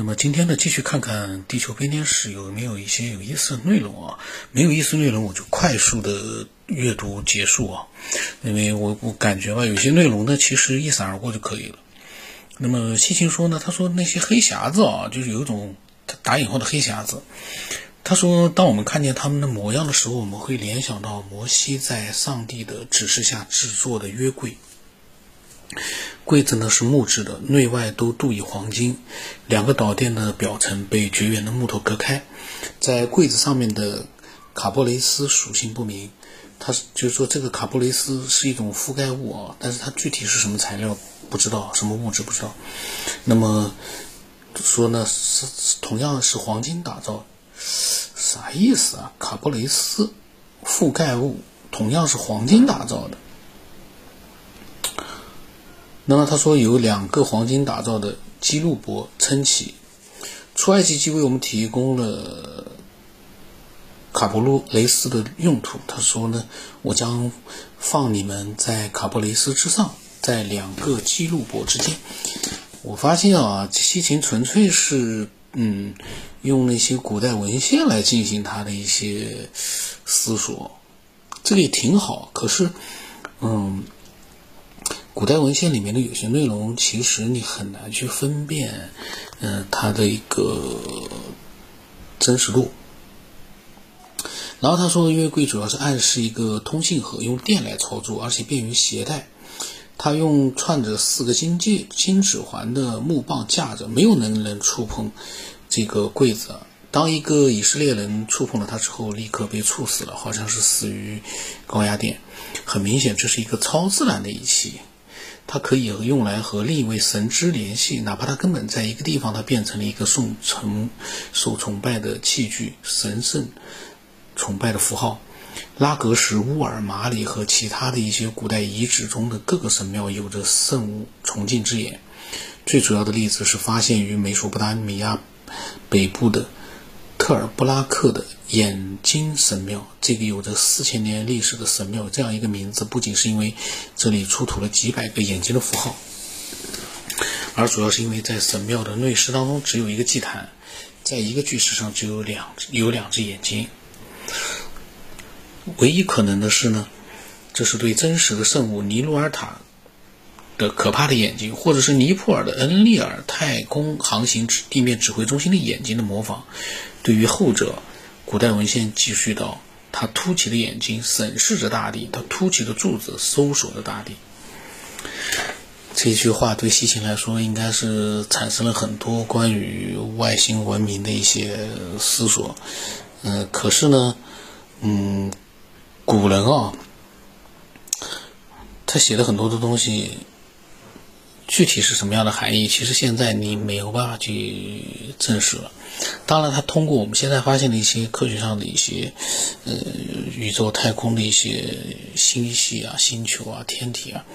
那么今天呢，继续看看地球编年史有没有一些有意思的内容啊？没有意思内容，我就快速的阅读结束啊，因为我我感觉吧，有些内容呢，其实一闪而过就可以了。那么西秦说呢，他说那些黑匣子啊，就是有一种打引号的黑匣子。他说，当我们看见他们的模样的时候，我们会联想到摩西在上帝的指示下制作的约柜。柜子呢是木质的，内外都镀以黄金，两个导电的表层被绝缘的木头隔开。在柜子上面的卡布雷斯属性不明，它是就是说这个卡布雷斯是一种覆盖物啊，但是它具体是什么材料不知道，什么物质不知道。那么说呢是同样是黄金打造，啥意思啊？卡布雷斯覆盖物同样是黄金打造的。那么他说有两个黄金打造的基路伯撑起，出埃及记为我们提供了卡布路雷斯的用途。他说呢，我将放你们在卡布雷斯之上，在两个基路伯之间。我发现啊，西秦纯粹是嗯，用那些古代文献来进行他的一些思索，这个也挺好。可是，嗯。古代文献里面的有些内容，其实你很难去分辨，嗯，它的一个真实度。然后他说的月柜主要是暗示一个通信盒，用电来操作，而且便于携带。他用串着四个金戒金指环的木棒架着，没有能人能触碰这个柜子。当一个以色列人触碰了它之后，立刻被处死了，好像是死于高压电。很明显，这是一个超自然的仪器。它可以用来和另一位神之联系，哪怕它根本在一个地方，它变成了一个受崇受崇拜的器具，神圣崇拜的符号。拉格什、乌尔、马里和其他的一些古代遗址中的各个神庙有着圣物崇敬之眼。最主要的例子是发现于美索不达米亚北部的。特尔布拉克的眼睛神庙，这个有着四千年历史的神庙，这样一个名字，不仅是因为这里出土了几百个眼睛的符号，而主要是因为在神庙的内饰当中只有一个祭坛，在一个巨石上只有两有两只眼睛。唯一可能的是呢，这是对真实的圣物尼鲁尔塔。的可怕的眼睛，或者是尼泊尔的恩利尔太空航行指地面指挥中心的眼睛的模仿。对于后者，古代文献记叙到，他凸起的眼睛审视着大地，他凸起的柱子搜索着大地。这句话对西秦来说，应该是产生了很多关于外星文明的一些思索。嗯，可是呢，嗯，古人啊，他写的很多的东西。具体是什么样的含义？其实现在你没有办法去证实了。当然，它通过我们现在发现的一些科学上的一些，呃，宇宙太空的一些星系啊、星球啊、天体啊，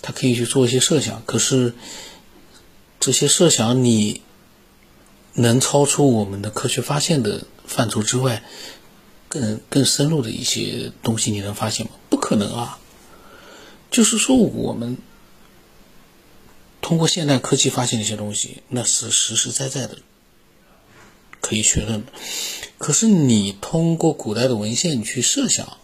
它可以去做一些设想。可是，这些设想你能超出我们的科学发现的范畴之外，更更深入的一些东西，你能发现吗？不可能啊！就是说我们。通过现代科技发现的一些东西，那是实实在在的，可以确认的。可是你通过古代的文献去设想，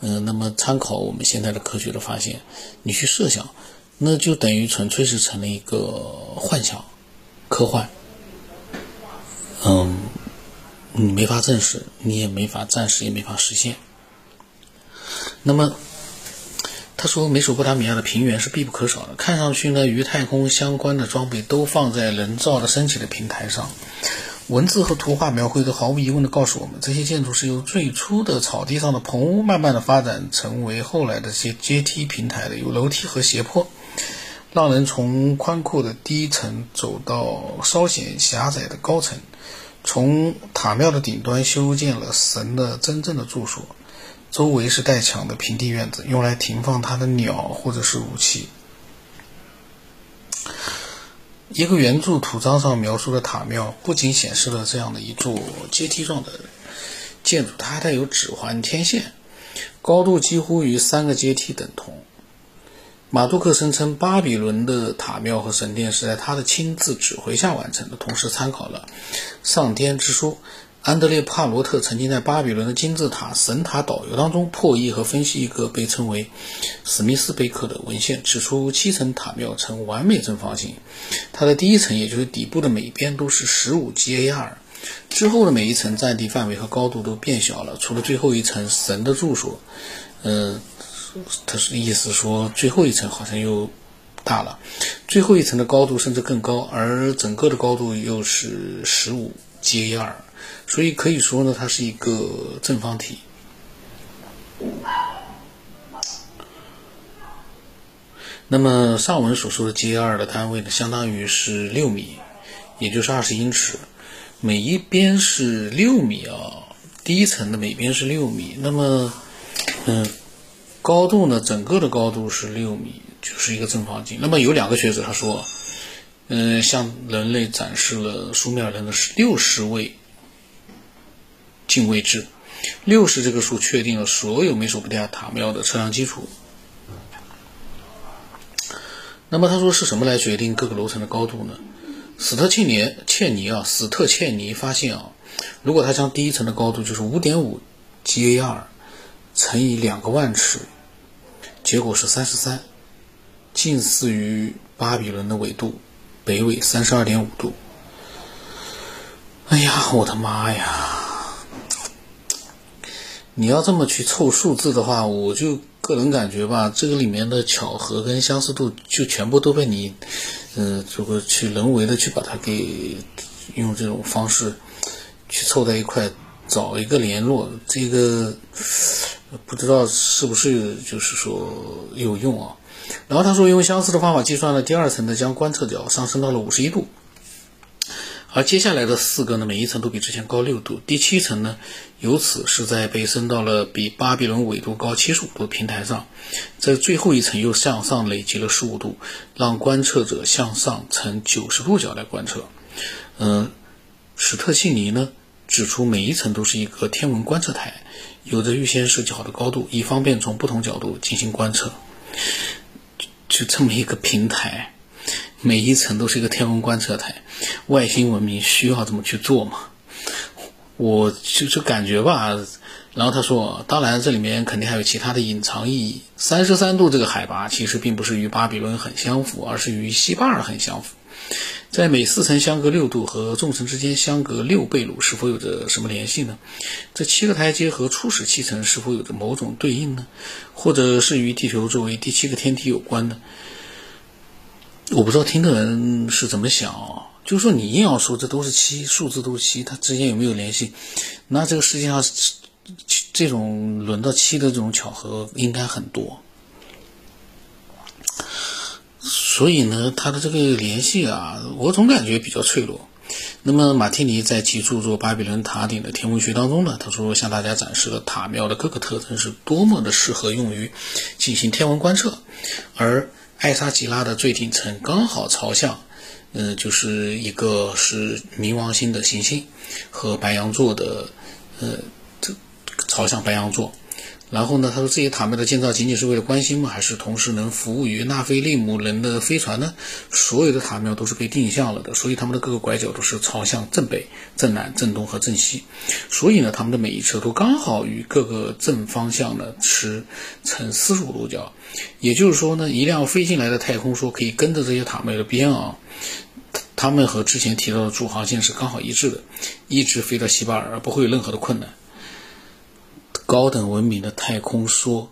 嗯，那么参考我们现在的科学的发现，你去设想，那就等于纯粹是成了一个幻想、科幻。嗯，你没法证实，你也没法暂时也没法实现。那么。他说，美索不达米亚的平原是必不可少的。看上去呢，与太空相关的装备都放在人造的升起的平台上。文字和图画描绘都毫无疑问地告诉我们，这些建筑是由最初的草地上的棚屋，慢慢地发展成为后来的这些阶梯平台的，有楼梯和斜坡，让人从宽阔的低层走到稍显狭窄的高层。从塔庙的顶端修建了神的真正的住所。周围是带墙的平地院子，用来停放他的鸟或者是武器。一个原著图章上描述的塔庙，不仅显示了这样的一座阶梯状的建筑，它还带有指环天线，高度几乎与三个阶梯等同。马杜克声称，巴比伦的塔庙和神殿是在他的亲自指挥下完成的，同时参考了《上天之书》。安德烈·帕罗特曾经在巴比伦的金字塔神塔导游当中破译和分析一个被称为史密斯贝克的文献，指出七层塔庙呈完美正方形，它的第一层，也就是底部的每边都是十五 GAR，之后的每一层占地范围和高度都变小了，除了最后一层神的住所，呃，他是意思说最后一层好像又大了，最后一层的高度甚至更高，而整个的高度又是十五 GAR。所以可以说呢，它是一个正方体。那么上文所说的 G 二的单位呢，相当于是六米，也就是二十英尺，每一边是六米啊。第一层的每边是六米，那么，嗯，高度呢，整个的高度是六米，就是一个正方形。那么有两个学者他说，嗯，向人类展示了苏美尔人的六十位。进位制，六十这个数确定了所有美索不达亚塔庙的测量基础。那么他说是什么来决定各个楼层的高度呢？史特切尼切尼啊，史特切尼发现啊，如果他将第一层的高度就是五点五 GAR 乘以两个万尺，结果是三十三，近似于巴比伦的纬度，北纬三十二点五度。哎呀，我的妈呀！你要这么去凑数字的话，我就个人感觉吧，这个里面的巧合跟相似度就全部都被你，呃，这个去人为的去把它给用这种方式去凑在一块，找一个联络，这个不知道是不是就是说有用啊？然后他说用相似的方法计算了第二层的，将观测角上升到了五十一度。而接下来的四个呢，每一层都比之前高六度。第七层呢，由此是在被升到了比巴比伦纬度高七十五度的平台上，在最后一层又向上累积了十五度，让观测者向上呈九十度角来观测。嗯，史特西尼呢指出，每一层都是一个天文观测台，有着预先设计好的高度，以方便从不同角度进行观测。就这么一个平台。每一层都是一个天文观测台，外星文明需要这么去做吗？我就就感觉吧。然后他说，当然这里面肯定还有其他的隐藏意义。三十三度这个海拔其实并不是与巴比伦很相符，而是与西巴尔很相符。在每四层相隔六度和众层之间相隔六倍鲁是否有着什么联系呢？这七个台阶和初始七层是否有着某种对应呢？或者是与地球作为第七个天体有关呢？我不知道听的人是怎么想啊，就是说你硬要说这都是七，数字都是七，它之间有没有联系？那这个世界上这种轮到七的这种巧合应该很多，所以呢，它的这个联系啊，我总感觉比较脆弱。那么马蒂尼在其著作《巴比伦塔顶的天文学》当中呢，他说向大家展示了塔庙的各个特征是多么的适合用于进行天文观测，而。艾萨吉拉的最顶层刚好朝向，嗯，就是一个是冥王星的行星和白羊座的，呃，这朝向白羊座。然后呢，他说这些塔庙的建造仅仅是为了观星吗？还是同时能服务于纳菲利姆人的飞船呢？所有的塔庙都是被定向了的，所以他们的各个拐角都是朝向正北、正南、正东和正西。所以呢，他们的每一侧都刚好与各个正方向呢持呈四十五度角。也就是说呢，一辆飞进来的太空梭可以跟着这些塔庙的边啊，他们和之前提到的主航线是刚好一致的，一直飞到西巴尔，而不会有任何的困难。高等文明的太空梭，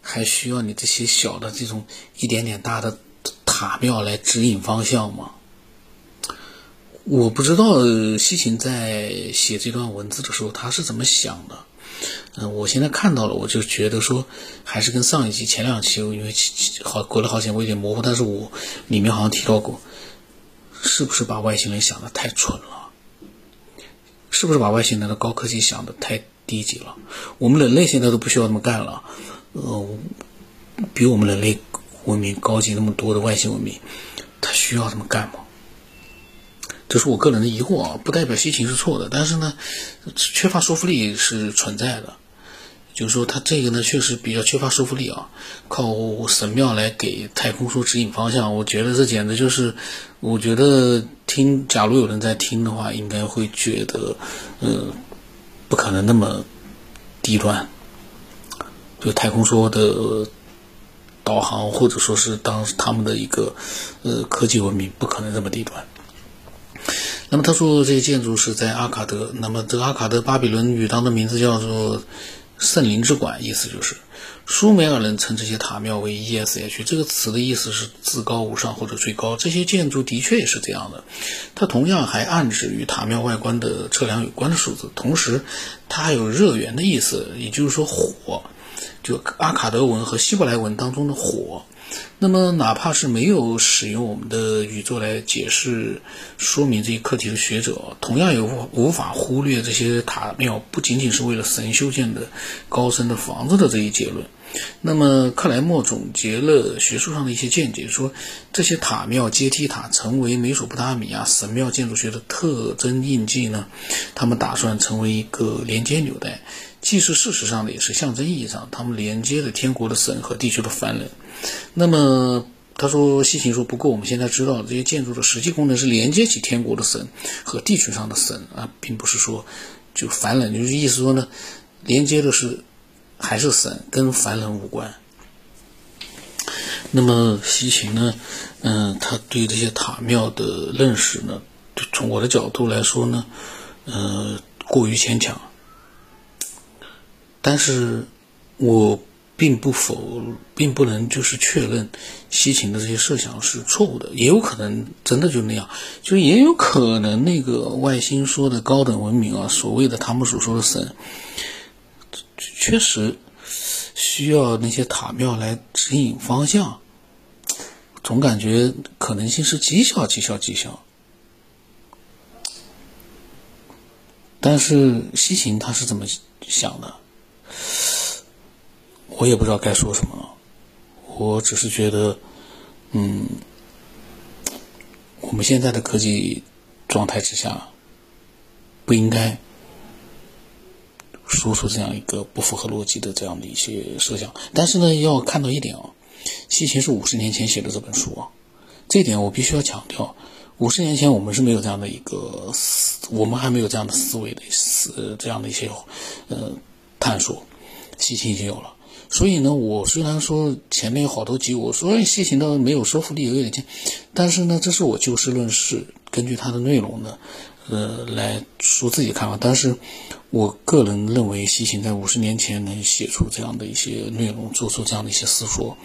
还需要你这些小的这种一点点大的塔庙来指引方向吗？我不知道西芹在写这段文字的时候他是怎么想的。嗯，我现在看到了，我就觉得说，还是跟上一集、前两期，因为好隔了好几年，我有点模糊，但是我里面好像提到过，是不是把外星人想的太蠢了？是不是把外星人的高科技想的太？低级了，我们人类现在都不需要这么干了，呃，比我们人类文明高级那么多的外星文明，它需要这么干吗？这是我个人的疑惑啊，不代表西芹是错的，但是呢，缺乏说服力是存在的。就是说它这个呢确实比较缺乏说服力啊，靠神庙来给太空说指引方向，我觉得这简直就是，我觉得听，假如有人在听的话，应该会觉得，呃，不可能那么低端，就太空说的导航或者说是当他们的一个呃科技文明，不可能这么低端。那么他说这些建筑是在阿卡德，那么这个阿卡德巴比伦语当的名字叫做圣灵之管，意思就是苏美尔人称这些塔庙为 ESH，这个词的意思是至高无上或者最高。这些建筑的确也是这样的，它同样还暗指与塔庙外观的测量有关的数字，同时它还有热源的意思，也就是说火，就阿卡德文和希伯来文当中的火。那么，哪怕是没有使用我们的宇宙来解释、说明这一课题的学者，同样也无无法忽略这些塔庙不仅仅是为了神修建的高深的房子的这一结论。那么，克莱默总结了学术上的一些见解，说这些塔庙、阶梯塔成为美索不达米亚神庙建筑学的特征印记呢？他们打算成为一个连接纽带，既是事实上的，也是象征意义上，他们连接了天国的神和地球的凡人。那么他说，西行说，不过我们现在知道这些建筑的实际功能是连接起天国的神和地球上的神啊，并不是说就凡人，就是意思说呢，连接的是还是神，跟凡人无关。那么西秦呢，嗯，他对这些塔庙的认识呢，从我的角度来说呢，呃，过于牵强，但是我。并不否，并不能就是确认西秦的这些设想是错误的，也有可能真的就那样，就也有可能那个外星说的高等文明啊，所谓的他们所说的神，确实需要那些塔庙来指引方向，总感觉可能性是极小极小极小。但是西秦他是怎么想的？我也不知道该说什么了，我只是觉得，嗯，我们现在的科技状态之下，不应该说出这样一个不符合逻辑的这样的一些设想。但是呢，要看到一点啊，西秦是五十年前写的这本书啊，这一点我必须要强调。五十年前我们是没有这样的一个思，我们还没有这样的思维的思这样的一些呃探索，西秦已经有了。所以呢，我虽然说前面有好多集，我说西秦的没有说服力，有点轻，但是呢，这是我就事论事，根据它的内容呢，呃，来说自己看法。但是我个人认为，西行在五十年前能写出这样的一些内容，做出这样的一些思索，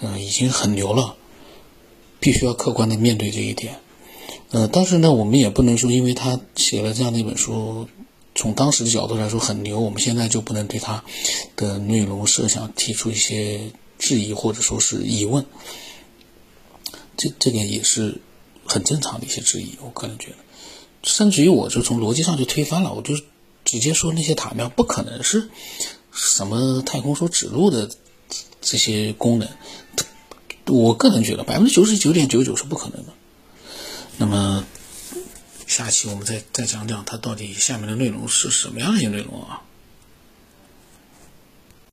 嗯，已经很牛了，必须要客观的面对这一点。呃，但是呢，我们也不能说，因为他写了这样的一本书。从当时的角度来说很牛，我们现在就不能对他的内容设想提出一些质疑或者说是疑问，这这个也是很正常的一些质疑。我个人觉得，甚至于我就从逻辑上就推翻了，我就直接说那些塔庙不可能是什么太空说指路的这些功能，我个人觉得百分之九十九点九九是不可能的。那么。下期我们再再讲讲它到底下面的内容是什么样的一些内容啊？